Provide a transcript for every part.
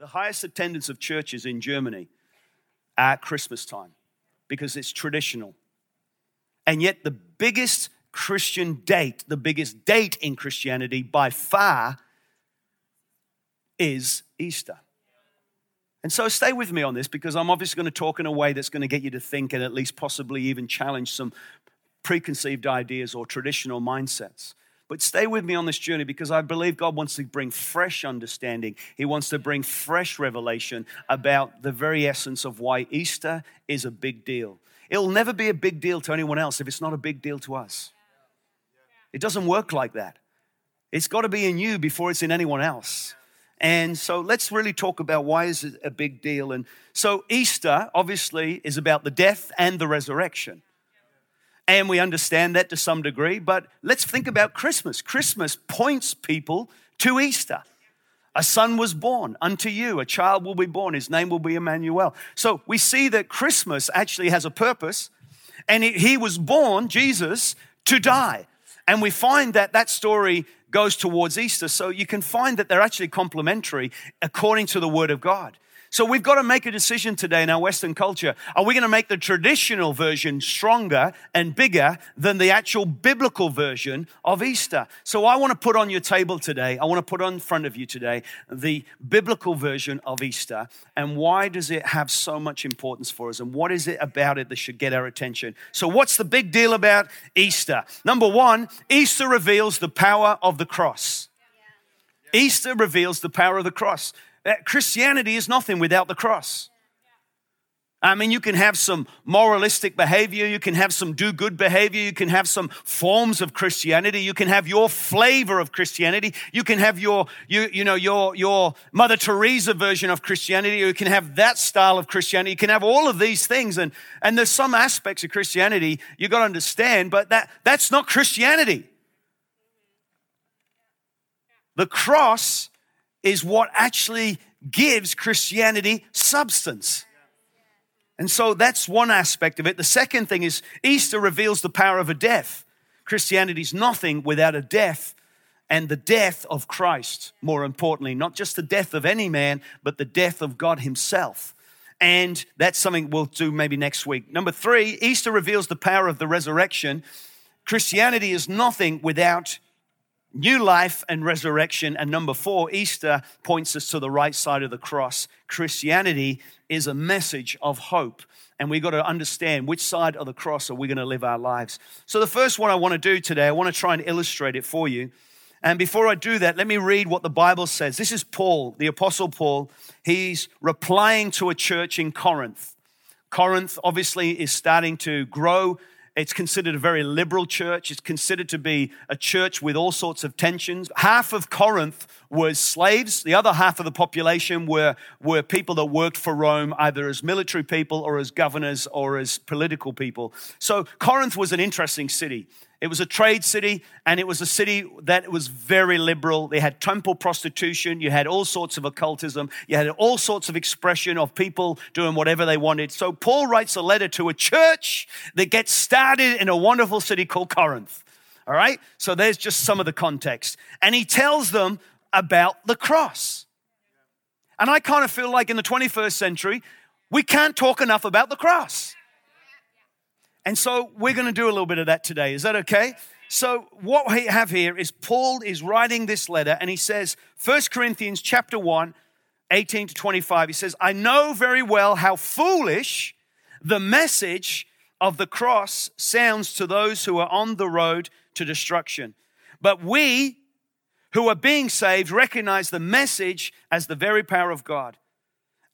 the highest attendance of churches in Germany at Christmas time because it's traditional. And yet, the biggest Christian date, the biggest date in Christianity by far, is Easter. And so stay with me on this because I'm obviously going to talk in a way that's going to get you to think and at least possibly even challenge some preconceived ideas or traditional mindsets. But stay with me on this journey because I believe God wants to bring fresh understanding. He wants to bring fresh revelation about the very essence of why Easter is a big deal. It'll never be a big deal to anyone else if it's not a big deal to us. It doesn't work like that. It's got to be in you before it's in anyone else. And so let's really talk about why is it a big deal. And so Easter obviously is about the death and the resurrection and we understand that to some degree, but let's think about Christmas. Christmas points people to Easter. A son was born unto you, a child will be born, his name will be Emmanuel. So we see that Christmas actually has a purpose, and he was born, Jesus, to die. And we find that that story goes towards Easter. So you can find that they're actually complementary according to the Word of God. So we've got to make a decision today in our Western culture. Are we going to make the traditional version stronger and bigger than the actual biblical version of Easter? So I want to put on your table today, I want to put on front of you today the biblical version of Easter. And why does it have so much importance for us? And what is it about it that should get our attention? So, what's the big deal about Easter? Number one, Easter reveals the power of the cross. Easter reveals the power of the cross. Uh, Christianity is nothing without the cross. I mean, you can have some moralistic behavior, you can have some do good behavior, you can have some forms of Christianity, you can have your flavor of Christianity, you can have your, you, you know, your, your Mother Teresa version of Christianity, you can have that style of Christianity, you can have all of these things. And, and there's some aspects of Christianity you got to understand, but that, that's not Christianity. The cross is what actually gives Christianity substance. And so that's one aspect of it. The second thing is Easter reveals the power of a death. Christianity is nothing without a death and the death of Christ, more importantly, not just the death of any man, but the death of God Himself. And that's something we'll do maybe next week. Number three, Easter reveals the power of the resurrection. Christianity is nothing without New life and resurrection. And number four, Easter points us to the right side of the cross. Christianity is a message of hope. And we've got to understand which side of the cross are we going to live our lives. So, the first one I want to do today, I want to try and illustrate it for you. And before I do that, let me read what the Bible says. This is Paul, the Apostle Paul. He's replying to a church in Corinth. Corinth obviously is starting to grow it's considered a very liberal church. It's considered to be a church with all sorts of tensions. Half of Corinth was slaves. The other half of the population were, were people that worked for Rome, either as military people or as governors or as political people. So Corinth was an interesting city. It was a trade city, and it was a city that was very liberal. They had temple prostitution, you had all sorts of occultism, you had all sorts of expression of people doing whatever they wanted. So Paul writes a letter to a church that gets started in a wonderful city called Corinth. All right? So there's just some of the context. And he tells them about the cross. And I kind of feel like in the 21st century, we can't talk enough about the cross. And so we're going to do a little bit of that today. Is that okay? So what we have here is Paul is writing this letter and he says, 1 Corinthians chapter 1, 18 to 25, he says, I know very well how foolish the message of the cross sounds to those who are on the road to destruction. But we who are being saved recognize the message as the very power of God.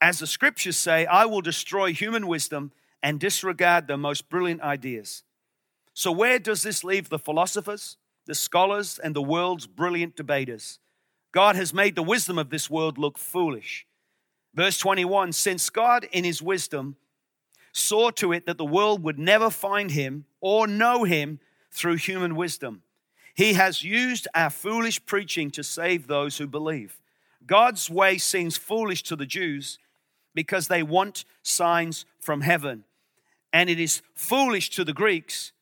As the scriptures say, I will destroy human wisdom and disregard the most brilliant ideas. So, where does this leave the philosophers, the scholars, and the world's brilliant debaters? God has made the wisdom of this world look foolish. Verse 21 Since God, in his wisdom, saw to it that the world would never find him or know him through human wisdom, he has used our foolish preaching to save those who believe. God's way seems foolish to the Jews because they want signs from heaven and it is foolish to the Greeks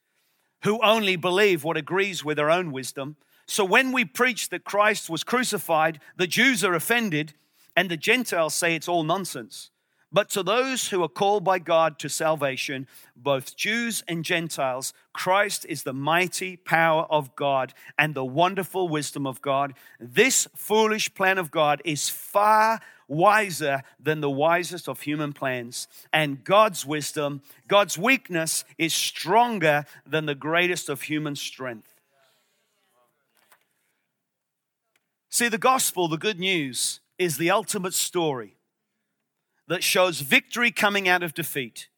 who only believe what agrees with their own wisdom. So when we preach that Christ was crucified, the Jews are offended, and the Gentiles say it's all nonsense. But to those who are called by God to salvation, both Jews and Gentiles, Christ is the mighty power of God and the wonderful wisdom of God. This foolish plan of God is far wiser than the wisest of human plans. And God's wisdom, God's weakness, is stronger than the greatest of human strength. See, the gospel, the good news, is the ultimate story that shows victory coming out of defeat,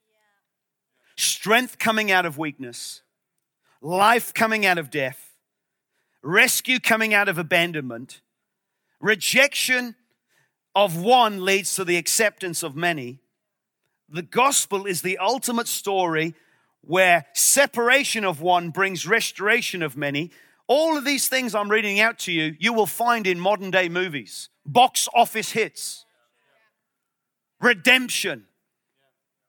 strength coming out of weakness, life coming out of death, rescue coming out of abandonment, rejection of one leads to the acceptance of many. The gospel is the ultimate story where separation of one brings restoration of many. All of these things I'm reading out to you, you will find in modern day movies, box office hits redemption,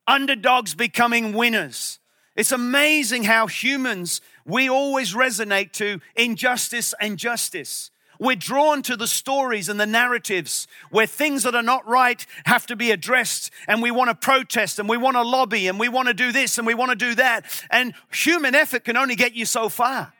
underdogs becoming winners. It's amazing how humans, we always resonate to injustice and justice. We're drawn to the stories and the narratives where things that are not right have to be addressed, and we want to protest, and we want to lobby, and we want to do this, and we want to do that. And human effort can only get you so far.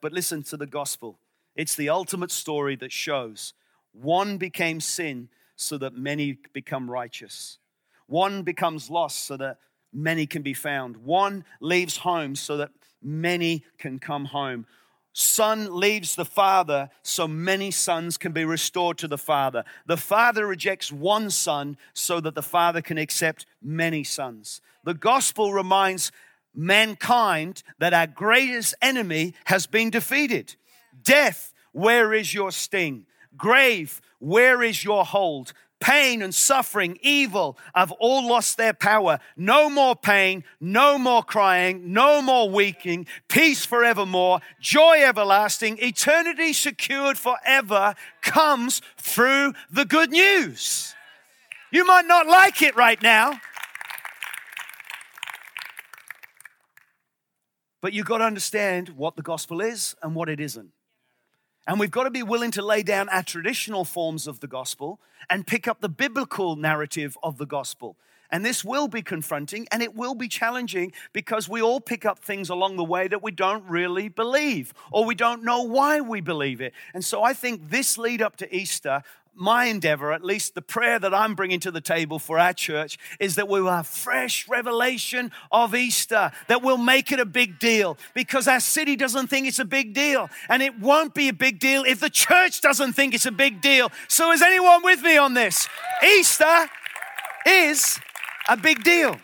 But listen to the gospel it's the ultimate story that shows one became sin so that many become righteous. One becomes lost so that many can be found. One leaves home so that many can come home. Son leaves the father so many sons can be restored to the father. The father rejects one son so that the father can accept many sons. The gospel reminds mankind that our greatest enemy has been defeated. Death, where is your sting? Grave, where is your hold? Pain and suffering, evil have all lost their power. No more pain, no more crying, no more weeping, peace forevermore, joy everlasting, eternity secured forever comes through the good news. You might not like it right now, but you've got to understand what the gospel is and what it isn't. And we've got to be willing to lay down our traditional forms of the gospel and pick up the biblical narrative of the gospel. And this will be confronting and it will be challenging because we all pick up things along the way that we don't really believe or we don't know why we believe it. And so I think this lead up to Easter, my endeavor, at least the prayer that I'm bringing to the table for our church, is that we will have fresh revelation of Easter, that we'll make it a big deal because our city doesn't think it's a big deal. And it won't be a big deal if the church doesn't think it's a big deal. So, is anyone with me on this? Easter is a big deal.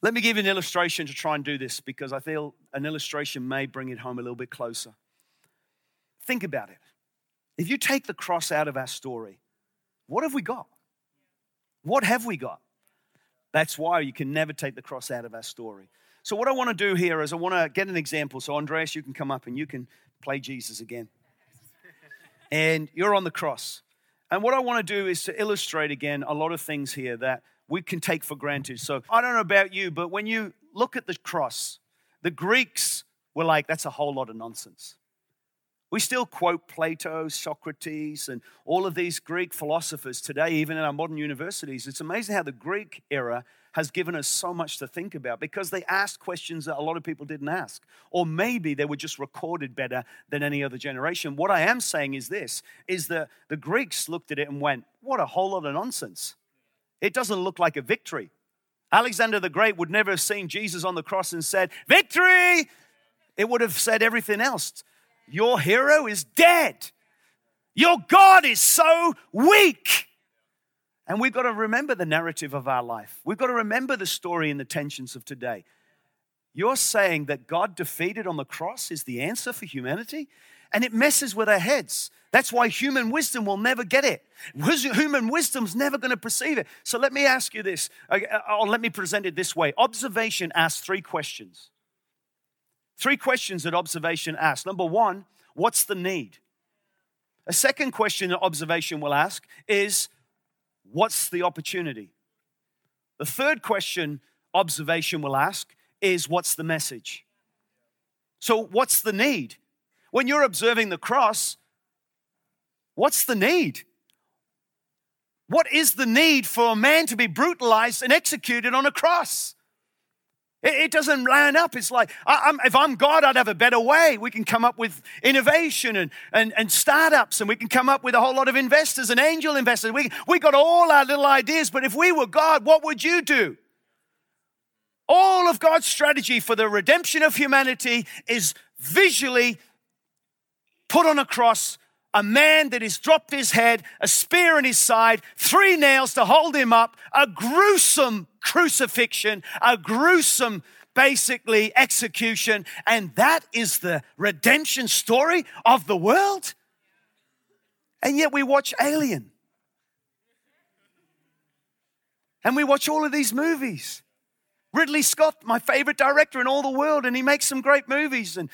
Let me give you an illustration to try and do this because I feel an illustration may bring it home a little bit closer. Think about it. If you take the cross out of our story, what have we got? What have we got? That's why you can never take the cross out of our story. So, what I want to do here is I want to get an example. So, Andreas, you can come up and you can play Jesus again. and you're on the cross. And what I want to do is to illustrate again a lot of things here that we can take for granted. So, I don't know about you, but when you look at the cross, the Greeks were like, that's a whole lot of nonsense. We still quote Plato, Socrates, and all of these Greek philosophers today, even in our modern universities. It's amazing how the Greek era has given us so much to think about because they asked questions that a lot of people didn't ask. Or maybe they were just recorded better than any other generation. What I am saying is this is that the Greeks looked at it and went, What a whole lot of nonsense. It doesn't look like a victory. Alexander the Great would never have seen Jesus on the cross and said, Victory! It would have said everything else. Your hero is dead. Your God is so weak. And we've got to remember the narrative of our life. We've got to remember the story and the tensions of today. You're saying that God defeated on the cross is the answer for humanity? And it messes with our heads. That's why human wisdom will never get it. Human wisdom's never going to perceive it. So let me ask you this, or uh, oh, let me present it this way. Observation asks three questions. Three questions that observation asks. Number one, what's the need? A second question that observation will ask is, what's the opportunity? The third question observation will ask is, what's the message? So, what's the need? When you're observing the cross, what's the need? What is the need for a man to be brutalized and executed on a cross? It, doesn't line up. It's like, I, I'm, if I'm God, I'd have a better way. We can come up with innovation and, and, and startups, and we can come up with a whole lot of investors and angel investors. We, we got all our little ideas, but if we were God, what would you do? All of God's strategy for the redemption of humanity is visually put on a cross a man that has dropped his head, a spear in his side, three nails to hold him up, a gruesome crucifixion, a gruesome, basically, execution. And that is the redemption story of the world. And yet we watch Alien. And we watch all of these movies. Ridley Scott, my favorite director in all the world, and he makes some great movies. And,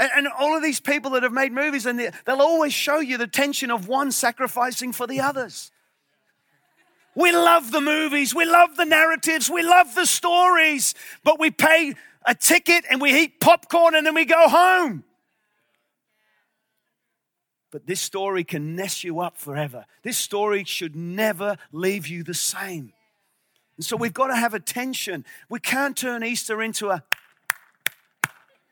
and, and all of these people that have made movies, and they'll always show you the tension of one sacrificing for the others. We love the movies, we love the narratives, we love the stories, but we pay a ticket and we eat popcorn and then we go home. But this story can mess you up forever. This story should never leave you the same. And so we've got to have attention. We can't turn Easter into a.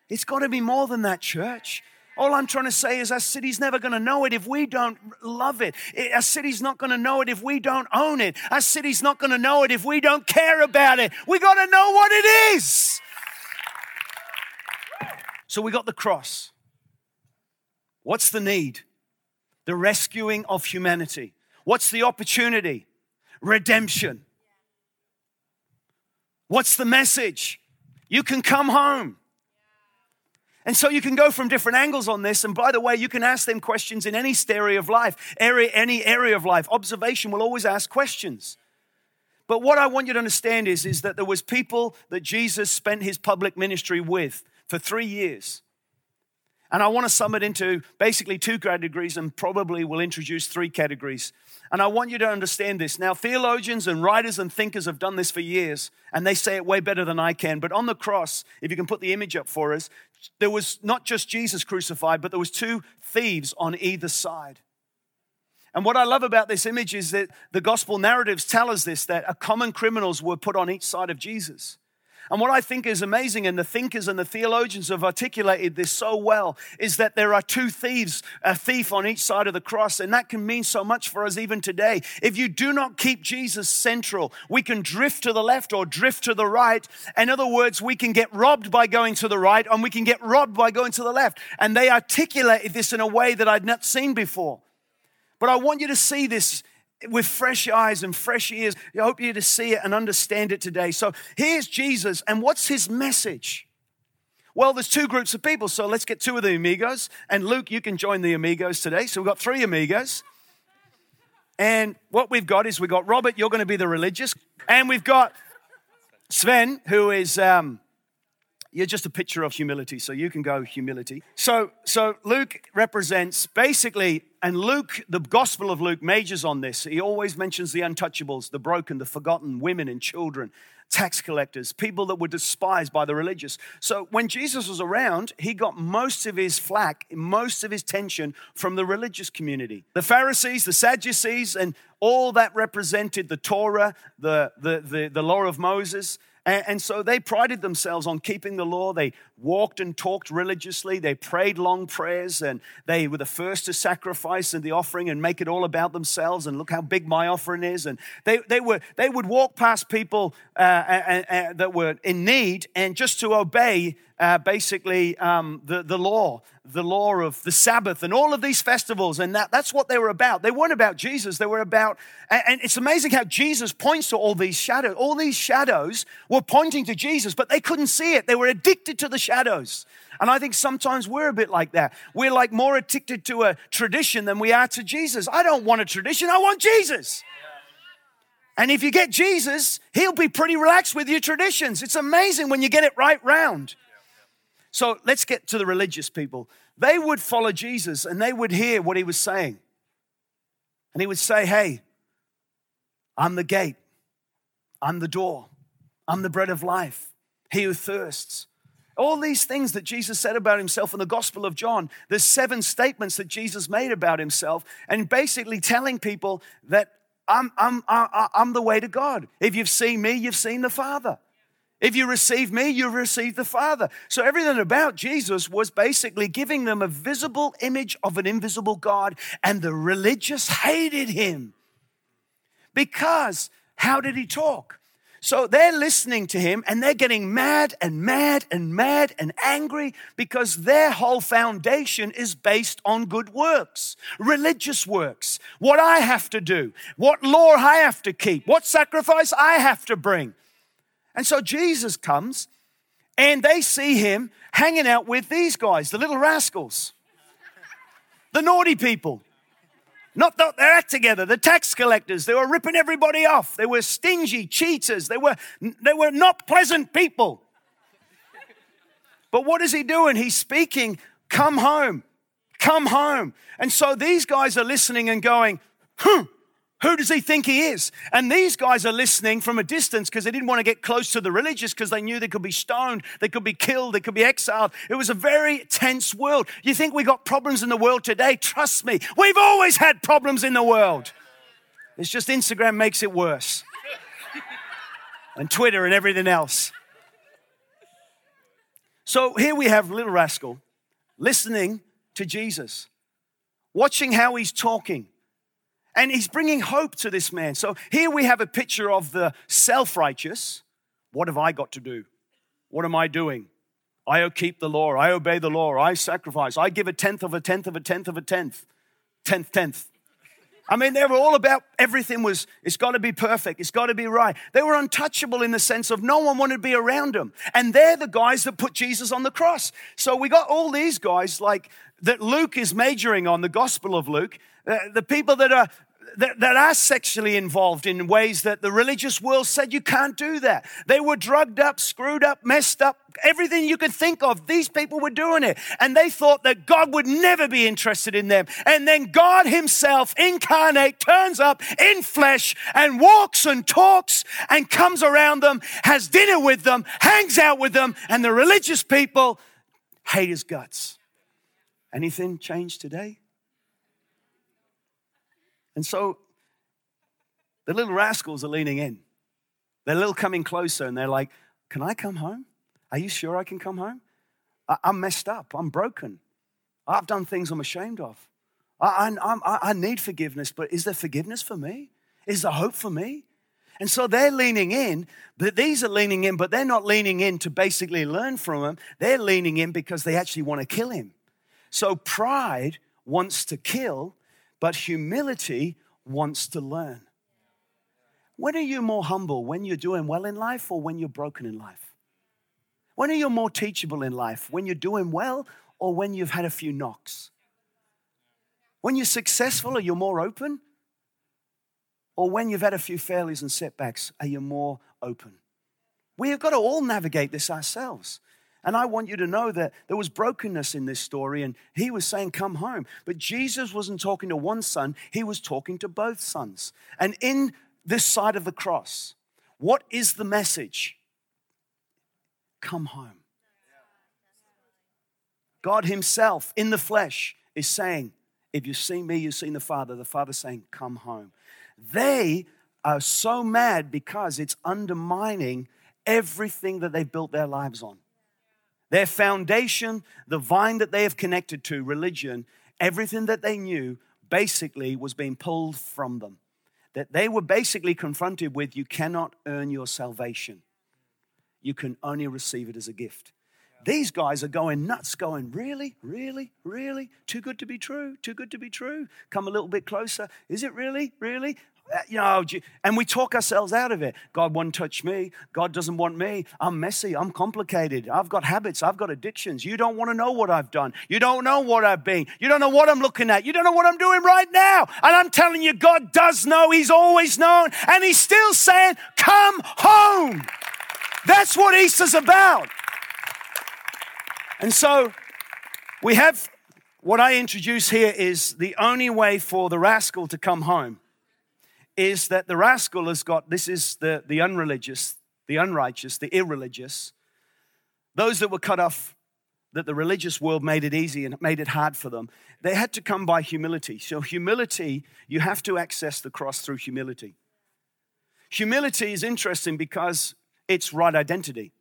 It's got to be more than that, church. All I'm trying to say is our city's never going to know it if we don't love it. Our city's not going to know it if we don't own it. Our city's not going to know it if we don't care about it. We got to know what it is. So we got the cross. What's the need? The rescuing of humanity. What's the opportunity? Redemption. What's the message? You can come home. And so you can go from different angles on this. And by the way, you can ask them questions in any area of life, area, any area of life. Observation will always ask questions. But what I want you to understand is, is that there was people that Jesus spent his public ministry with for three years. And I want to sum it into basically two categories and probably will introduce three categories. And I want you to understand this. Now, theologians and writers and thinkers have done this for years, and they say it way better than I can. But on the cross, if you can put the image up for us, there was not just Jesus crucified, but there was two thieves on either side. And what I love about this image is that the gospel narratives tell us this that a common criminals were put on each side of Jesus. And what I think is amazing, and the thinkers and the theologians have articulated this so well, is that there are two thieves, a thief on each side of the cross. And that can mean so much for us even today. If you do not keep Jesus central, we can drift to the left or drift to the right. In other words, we can get robbed by going to the right, and we can get robbed by going to the left. And they articulated this in a way that I'd not seen before. But I want you to see this with fresh eyes and fresh ears. I hope you to see it and understand it today. So here's Jesus, and what's his message? Well, there's two groups of people, so let's get two of the amigos. And Luke, you can join the amigos today. So we've got three amigos. And what we've got is we've got Robert, you're going to be the religious. And we've got Sven, who is um, you're just a picture of humility, so you can go humility. So, so Luke represents basically, and Luke, the Gospel of Luke majors on this. He always mentions the untouchables, the broken, the forgotten, women and children, tax collectors, people that were despised by the religious. So when Jesus was around, he got most of his flack, most of his tension from the religious community. The Pharisees, the Sadducees, and all that represented the Torah, the, the, the, the law of Moses. And, so they prided themselves on keeping the law. They walked and talked religiously. They prayed long prayers and they were the first to sacrifice and the offering and make it all about themselves and look how big my offering is. And they, they, were, they would walk past people uh, uh, uh, that were in need and just to obey uh, basically um, the, the law, the law of the Sabbath and all of these festivals. And that, that's what they were about. They weren't about Jesus, they were about, and, and it's amazing how Jesus points to all these shadows. All these shadows were pointing to Jesus, but they couldn't see it. They were addicted to the shadows. And I think sometimes we're a bit like that. We're like more addicted to a tradition than we are to Jesus. I don't want a tradition, I want Jesus. And if you get Jesus, he'll be pretty relaxed with your traditions. It's amazing when you get it right round. So let's get to the religious people. They would follow Jesus and they would hear what he was saying. And he would say, Hey, I'm the gate, I'm the door, I'm the bread of life. He who thirsts, All these things that Jesus said about himself in the Gospel of John, there's seven statements that Jesus made about himself, and basically telling people that I'm, I'm, I'm the way to God. If you've seen me, you've seen the Father. If you receive me, you receive the Father. So everything about Jesus was basically giving them a visible image of an invisible God, and the religious hated him. Because how did he talk? So they're listening to him and they're getting mad and mad and mad and angry because their whole foundation is based on good works, religious works. What I have to do, what law I have to keep, what sacrifice I have to bring. And so Jesus comes and they see him hanging out with these guys, the little rascals, the naughty people. Not that their act together, the tax collectors, they were ripping everybody off. They were stingy cheaters. They were, they were not pleasant people. But what is he doing? He's speaking, come home, come home. And so these guys are listening and going, huh, who does he think he is? And these guys are listening from a distance because they didn't want to get close to the religious because they knew they could be stoned, they could be killed, they could be exiled. It was a very tense world. You think we got problems in the world today? Trust me, we've always had problems in the world. It's just Instagram makes it worse. and Twitter and everything else. So here we have little rascal listening to Jesus, watching how he's talking and he's bringing hope to this man. So here we have a picture of the self righteous. What have I got to do? What am I doing? I keep the law. I obey the law. I sacrifice. I give a tenth of a tenth of a tenth of a tenth. Tenth, tenth. I mean, they were all about everything was, it's got to be perfect. It's got to be right. They were untouchable in the sense of no one wanted to be around them. And they're the guys that put Jesus on the cross. So we got all these guys like that Luke is majoring on, the Gospel of Luke, Uh, the people that are that, that are sexually involved in ways that the religious world said you can't do that. They were drugged up, screwed up, messed up, everything you could think of. These people were doing it. And they thought that God would never be interested in them. And then God Himself, incarnate, turns up in flesh and walks and talks and comes around them, has dinner with them, hangs out with them, and the religious people hate His guts. Anything changed today? And so the little rascals are leaning in. They're a little coming closer and they're like, Can I come home? Are you sure I can come home? I, am messed up. I'm broken. I've done things I'm ashamed of. I, I, I need forgiveness, but is there forgiveness for me? Is there hope for me? And so they're leaning in, but these are leaning in, but they're not leaning in to basically learn from him. They're leaning in because they actually want to kill him. So pride wants to kill, but humility wants to learn. When are you more humble? When you're doing well in life or when you're broken in life? When are you more teachable in life? When you're doing well or when you've had a few knocks? When you're successful, are you more open? Or when you've had a few failures and setbacks, are you more open? We have got to all navigate this ourselves. And I want you to know that there was brokenness in this story, and he was saying, Come home. But Jesus wasn't talking to one son, he was talking to both sons. And in this side of the cross, what is the message? Come home. God Himself in the flesh is saying, If you've seen me, you've seen the Father. The Father saying, Come home. They are so mad because it's undermining everything that they've built their lives on. Their foundation, the vine that they have connected to, religion, everything that they knew basically was being pulled from them. That they were basically confronted with you cannot earn your salvation, you can only receive it as a gift. These guys are going nuts, going, Really, really, really? Too good to be true, too good to be true. Come a little bit closer. Is it really, really? Uh, you know, and we talk ourselves out of it. God won't touch me. God doesn't want me. I'm messy. I'm complicated. I've got habits. I've got addictions. You don't want to know what I've done. You don't know what I've been. You don't know what I'm looking at. You don't know what I'm doing right now. And I'm telling you, God does know. He's always known. And He's still saying, Come home. That's what Easter's about. And so we have what I introduce here is the only way for the rascal to come home is that the rascal has got this is the, the unreligious, the unrighteous, the irreligious. those that were cut off, that the religious world made it easy and made it hard for them, they had to come by humility. So, humility, you have to access the cross through humility. Humility is interesting because it's right identity.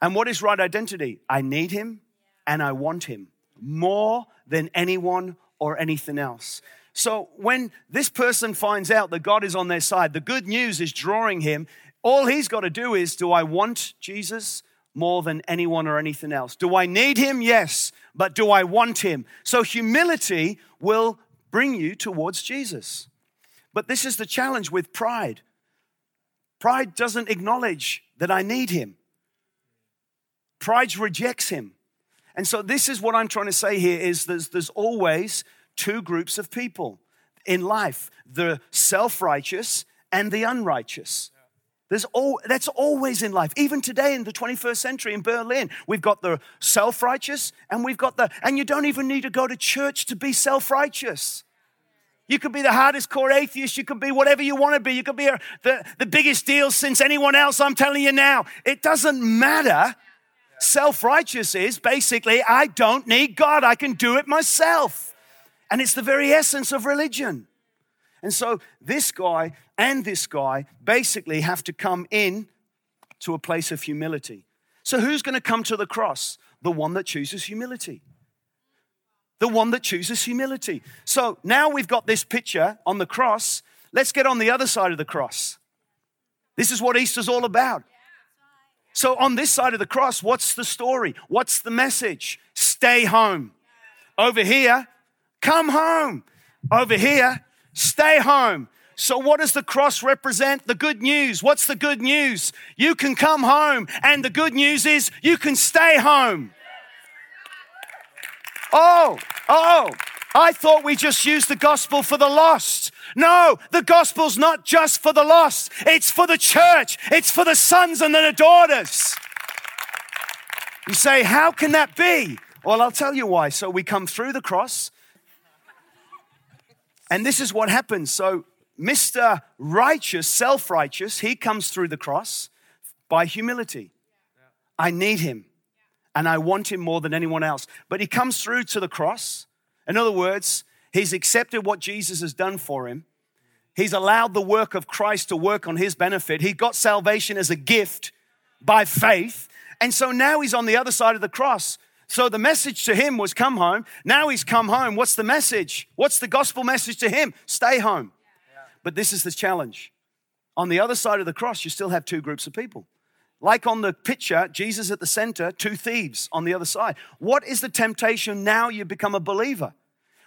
And what is right identity? I need him and I want him more than anyone or anything else. So when this person finds out that God is on their side, the good news is drawing him. All he's got to do is do I want Jesus more than anyone or anything else? Do I need him? Yes. But do I want him? So humility will bring you towards Jesus. But this is the challenge with pride. Pride doesn't acknowledge that I need him. Pride rejects him. And so this is what I'm trying to say here is there's, there's always two groups of people in life, the self-righteous and the unrighteous. There's all, that's always in life. Even today in the 21st century in Berlin, we've got the self righteous and we've got the, and you don't even need to go to church to be self righteous. You could be the hardest core atheist. You could be whatever you want to be. You could be a, the, the biggest deal since anyone else. I'm telling you now. It doesn't matter. Self righteous is basically, I don't need God. I can do it myself. And it's the very essence of religion. And so this guy and this guy basically have to come in to a place of humility. So who's going to come to the cross? The one that chooses humility. The one that chooses humility. So now we've got this picture on the cross. Let's get on the other side of the cross. This is what Easter's all about. So, on this side of the cross, what's the story? What's the message? Stay home. Over here, come home. Over here, stay home. So, what does the cross represent? The good news. What's the good news? You can come home, and the good news is you can stay home. Oh, oh, I thought we just used the gospel for the lost. No, the gospel's not just for the lost, it's for the church, it's for the sons and the daughters. You say, How can that be? Well, I'll tell you why. So we come through the cross, and this is what happens. So, Mr. Righteous, self righteous, he comes through the cross by humility. I need him and I want him more than anyone else. But he comes through to the cross. In other words, he's accepted what Jesus has done for him. He's allowed the work of Christ to work on his benefit. He got salvation as a gift by faith. And so now he's on the other side of the cross. So the message to him was come home. Now he's come home. What's the message? What's the gospel message to him? Stay home. But this is the challenge. On the other side of the cross, you still have two groups of people. Like on the picture, Jesus at the center, two thieves on the other side. What is the temptation now you become a believer?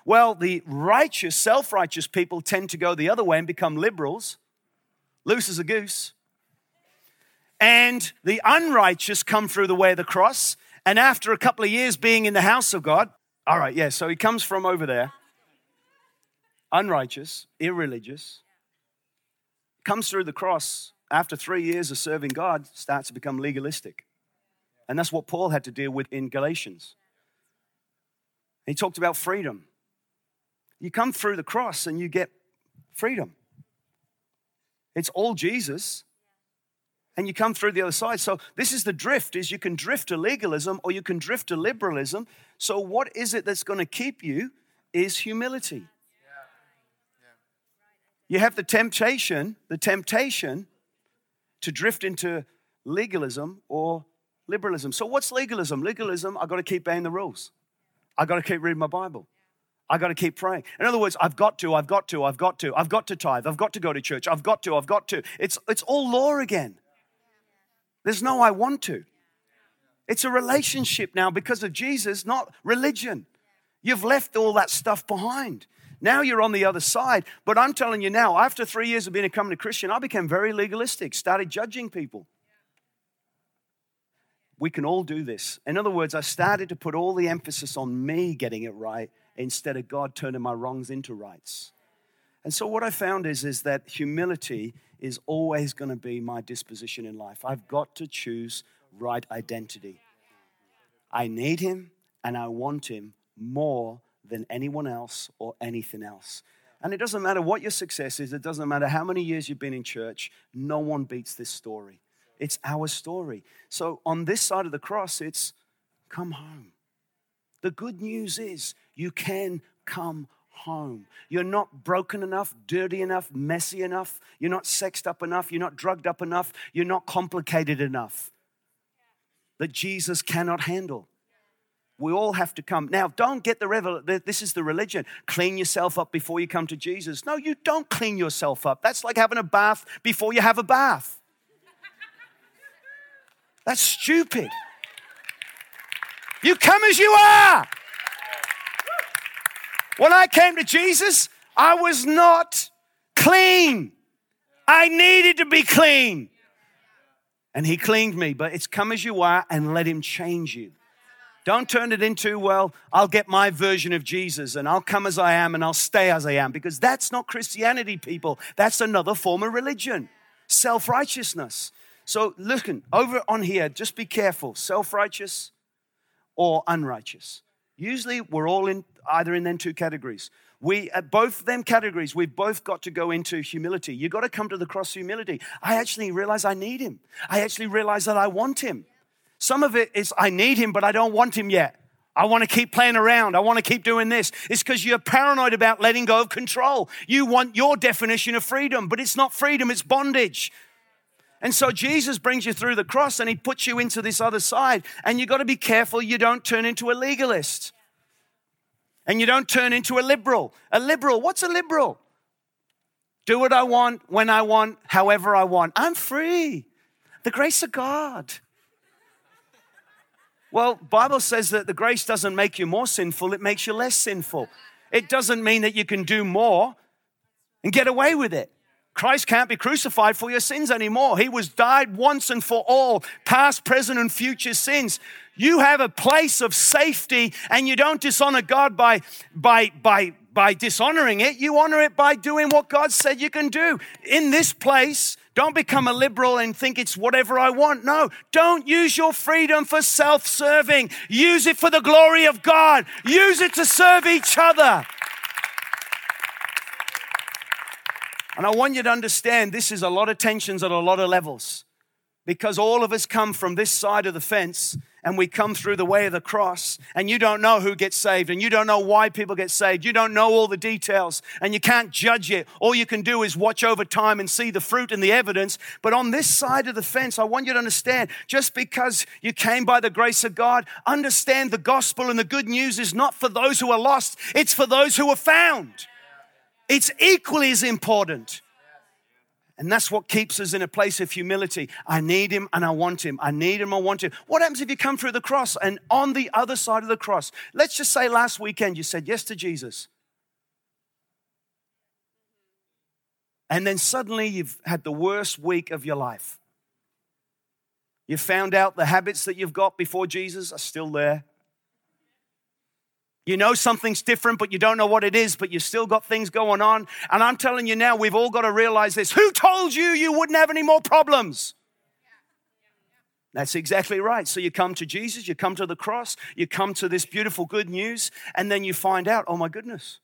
Well, the righteous, self righteous people tend to go the other way and become liberals, loose as a goose. And the unrighteous come through the way of the cross. And after a couple of years being in the house of God, all right, yeah, so he comes from over there, unrighteous, irreligious, comes through the cross after three years of serving God, starts to become legalistic. And that's what Paul had to deal with in Galatians. He talked about freedom. You come through the cross and you get freedom. It's all Jesus. And you come through the other side. So this is the drift is you can drift to legalism or you can drift to liberalism. So what is it that's going to keep you is humility. You have the temptation, the temptation to drift into legalism or liberalism. So, what's legalism? Legalism, I've got to keep obeying the rules. I've got to keep reading my Bible. I've got to keep praying. In other words, I've got to, I've got to, I've got to, I've got to tithe, I've got to go to church, I've got to, I've got to. It's, it's all law again. There's no I want to. It's a relationship now because of Jesus, not religion. You've left all that stuff behind. Now you're on the other side. But I'm telling you now, after three years of being a coming Christian, I became very legalistic, started judging people. We can all do this. In other words, I started to put all the emphasis on me getting it right instead of God turning my wrongs into rights. And so what I found is, is that humility is always going to be my disposition in life. I've got to choose right identity. I need him and I want him more than anyone else or anything else. And it doesn't matter what your success is, it doesn't matter how many years you've been in church, no one beats this story. It's our story. So on this side of the cross, it's come home. The good news is you can come home. You're not broken enough, dirty enough, messy enough. You're not sexed up enough. You're not drugged up enough. You're not complicated enough that Jesus cannot handle. We all have to come. Now, don't get the revel. This is the religion. Clean yourself up before you come to Jesus. No, you don't clean yourself up. That's like having a bath before you have a bath. That's stupid. You come as you are. When I came to Jesus, I was not clean. I needed to be clean. And He cleaned me, but it's come as you are and let Him change you. Don't turn it into, well, I'll get my version of Jesus and I'll come as I am and I'll stay as I am, because that's not Christianity, people. That's another form of religion, self righteousness. So, looking over on here, just be careful self righteous or unrighteous. Usually, we're all in either in them two categories. We, at both them categories, we've both got to go into humility. You've got to come to the cross humility. I actually realize I need him. I actually realize that I want him. Some of it is I need him, but I don't want him yet. I want to keep playing around. I want to keep doing this. It's because you're paranoid about letting go of control. You want your definition of freedom, but it's not freedom, it's bondage. And so Jesus brings you through the cross and he puts you into this other side. And you've got to be careful you don't turn into a legalist. And you don't turn into a liberal. A liberal, what's a liberal? Do what I want, when I want, however I want. I'm free. The grace of God. Well, Bible says that the grace doesn't make you more sinful, it makes you less sinful. It doesn't mean that you can do more and get away with it. Christ can't be crucified for your sins anymore. He was died once and for all, past, present, and future sins. You have a place of safety and you don't dishonor God by, by, by, by dishonoring it. You honor it by doing what God said you can do. In this place, don't become a liberal and think it's whatever I want. No, don't use your freedom for self serving. Use it for the glory of God. Use it to serve each other. And I want you to understand this is a lot of tensions at a lot of levels because all of us come from this side of the fence and we come through the way of the cross, and you don't know who gets saved, and you don't know why people get saved. You don't know all the details, and you can't judge it. All you can do is watch over time and see the fruit and the evidence. But on this side of the fence, I want you to understand just because you came by the grace of God, understand the gospel and the good news is not for those who are lost, it's for those who are found. It's equally as important. And that's what keeps us in a place of humility. I need him and I want him. I need him, I want him. What happens if you come through the cross and on the other side of the cross, let's just say last weekend you said yes to Jesus. And then suddenly you've had the worst week of your life. You found out the habits that you've got before Jesus are still there. You know something's different, but you don't know what it is, but you've still got things going on. And I'm telling you now, we've all got to realize this. Who told you you wouldn't have any more problems? That's exactly right. So you come to Jesus, you come to the cross, you come to this beautiful good news, and then you find out, oh my goodness,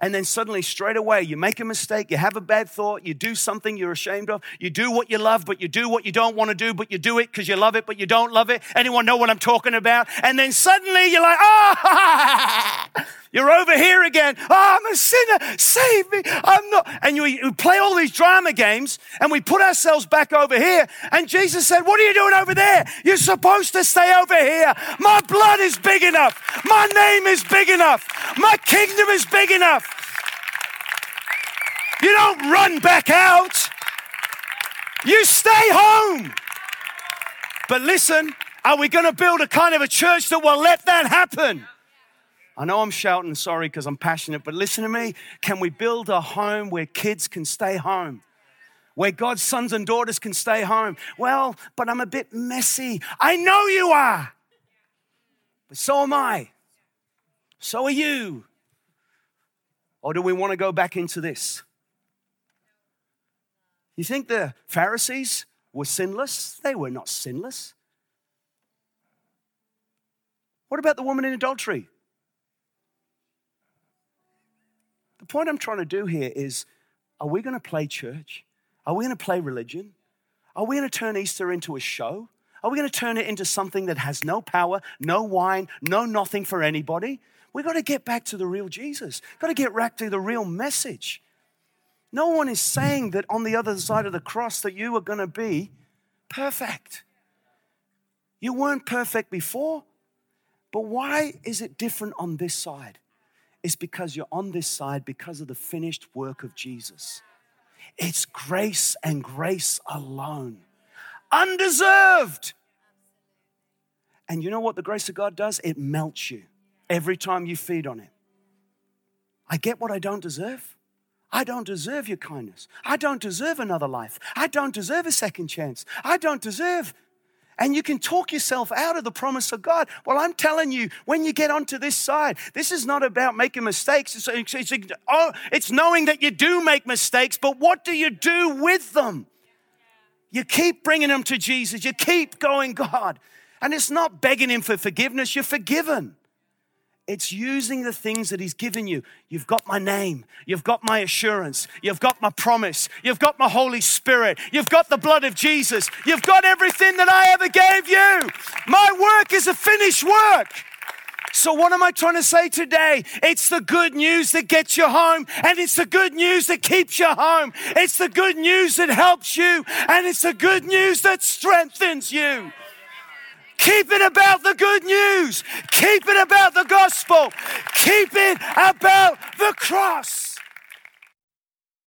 and then suddenly, straight away, you make a mistake, you have a bad thought, you do something you're ashamed of, you do what you love, but you do what you don't want to do, but you do it because you love it, but you don't love it. Anyone know what I'm talking about? And then suddenly you're like, oh, you're over here again. Oh, I'm a sinner. Save me. I'm not. And you, you play all these drama games and we put ourselves back over here. And Jesus said, What are you doing over there? You're supposed to stay over here. My blood is big enough. My name is big enough. My kingdom is big enough. You don't run back out. You stay home. But listen, are we going to build a kind of a church that will let that happen? I know I'm shouting, sorry, because I'm passionate, but listen to me. Can we build a home where kids can stay home? Where God's sons and daughters can stay home? Well, but I'm a bit messy. I know you are, but so am I. So are you. Or do we want to go back into this? You think the Pharisees were sinless? They were not sinless. What about the woman in adultery? The point I'm trying to do here is are we going to play church? Are we going to play religion? Are we going to turn Easter into a show? Are we going to turn it into something that has no power, no wine, no nothing for anybody? We've got to get back to the real Jesus. Got to get back to the real message. No one is saying that on the other side of the cross that you are going to be perfect. You weren't perfect before, but why is it different on this side? It's because you're on this side because of the finished work of Jesus. It's grace and grace alone undeserved. And you know what the grace of God does? It melts you every time you feed on it. I get what I don't deserve. I don't deserve your kindness. I don't deserve another life. I don't deserve a second chance. I don't deserve. And you can talk yourself out of the promise of God. Well, I'm telling you, when you get onto this side, this is not about making mistakes. It's, it's, it's, oh, it's knowing that you do make mistakes, but what do you do with them? You keep bringing them to Jesus. You keep going, God. And it's not begging Him for forgiveness, you're forgiven. It's using the things that He's given you. You've got my name. You've got my assurance. You've got my promise. You've got my Holy Spirit. You've got the blood of Jesus. You've got everything that I ever gave you. My work is a finished work. So, what am I trying to say today? It's the good news that gets you home, and it's the good news that keeps you home. It's the good news that helps you, and it's the good news that strengthens you. Keep it about the good news. Keep it about the gospel. Keep it about the cross.